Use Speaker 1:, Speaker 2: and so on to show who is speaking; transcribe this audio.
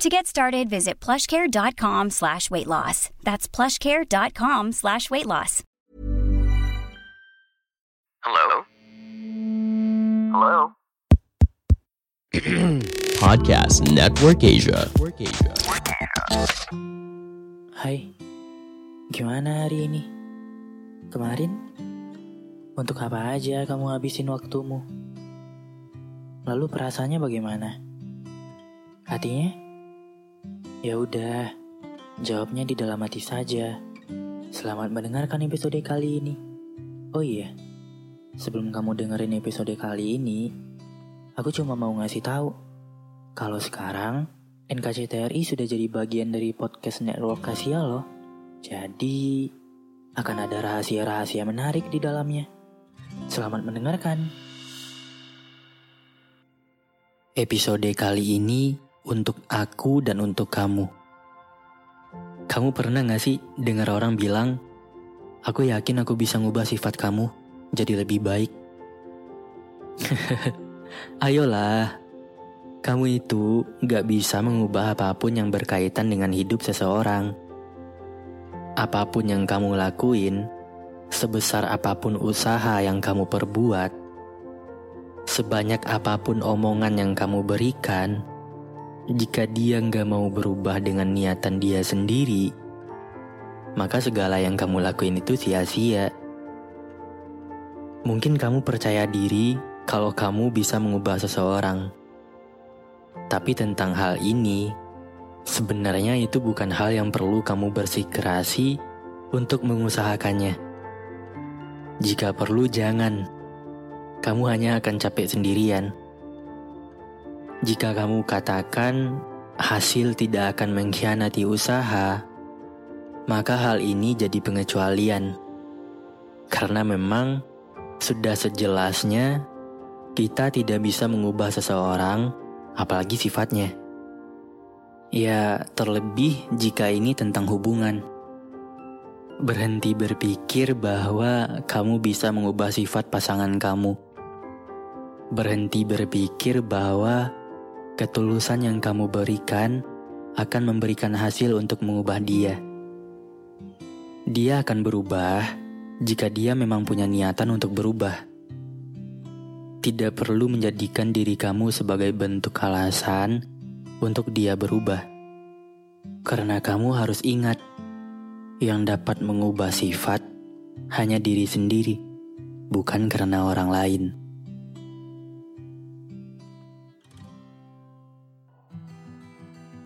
Speaker 1: To get started, visit plushcare.com slash weight loss. That's plushcare.com slash weight loss.
Speaker 2: Hello? Hello?
Speaker 3: Podcast Network Asia.
Speaker 4: Hai, gimana hari ini? Kemarin? Untuk apa aja kamu habisin waktumu? Lalu perasaannya bagaimana? Hatinya? Ya udah, jawabnya di dalam hati saja. Selamat mendengarkan episode kali ini. Oh iya, sebelum kamu dengerin episode kali ini, aku cuma mau ngasih tahu kalau sekarang NKCTRI sudah jadi bagian dari podcast network Kasia loh. Jadi akan ada rahasia-rahasia menarik di dalamnya. Selamat mendengarkan. Episode kali ini untuk aku dan untuk kamu. Kamu pernah gak sih dengar orang bilang, aku yakin aku bisa ngubah sifat kamu jadi lebih baik? Ayolah, kamu itu gak bisa mengubah apa pun yang berkaitan dengan hidup seseorang. Apa pun yang kamu lakuin, sebesar apa pun usaha yang kamu perbuat, sebanyak apa pun omongan yang kamu berikan, jika dia nggak mau berubah dengan niatan dia sendiri, maka segala yang kamu lakuin itu sia-sia. Mungkin kamu percaya diri kalau kamu bisa mengubah seseorang. Tapi tentang hal ini, sebenarnya itu bukan hal yang perlu kamu bersikeras untuk mengusahakannya. Jika perlu jangan. Kamu hanya akan capek sendirian. Jika kamu katakan hasil tidak akan mengkhianati usaha, maka hal ini jadi pengecualian. Karena memang sudah sejelasnya kita tidak bisa mengubah seseorang, apalagi sifatnya. Ya, terlebih jika ini tentang hubungan. Berhenti berpikir bahwa kamu bisa mengubah sifat pasangan kamu. Berhenti berpikir bahwa ketulusan yang kamu berikan akan memberikan hasil untuk mengubah dia. Dia akan berubah jika dia memang punya niatan untuk berubah. Tidak perlu menjadikan diri kamu sebagai bentuk alasan untuk dia berubah. Karena kamu harus ingat, yang dapat mengubah sifat hanya diri sendiri, bukan karena orang lain.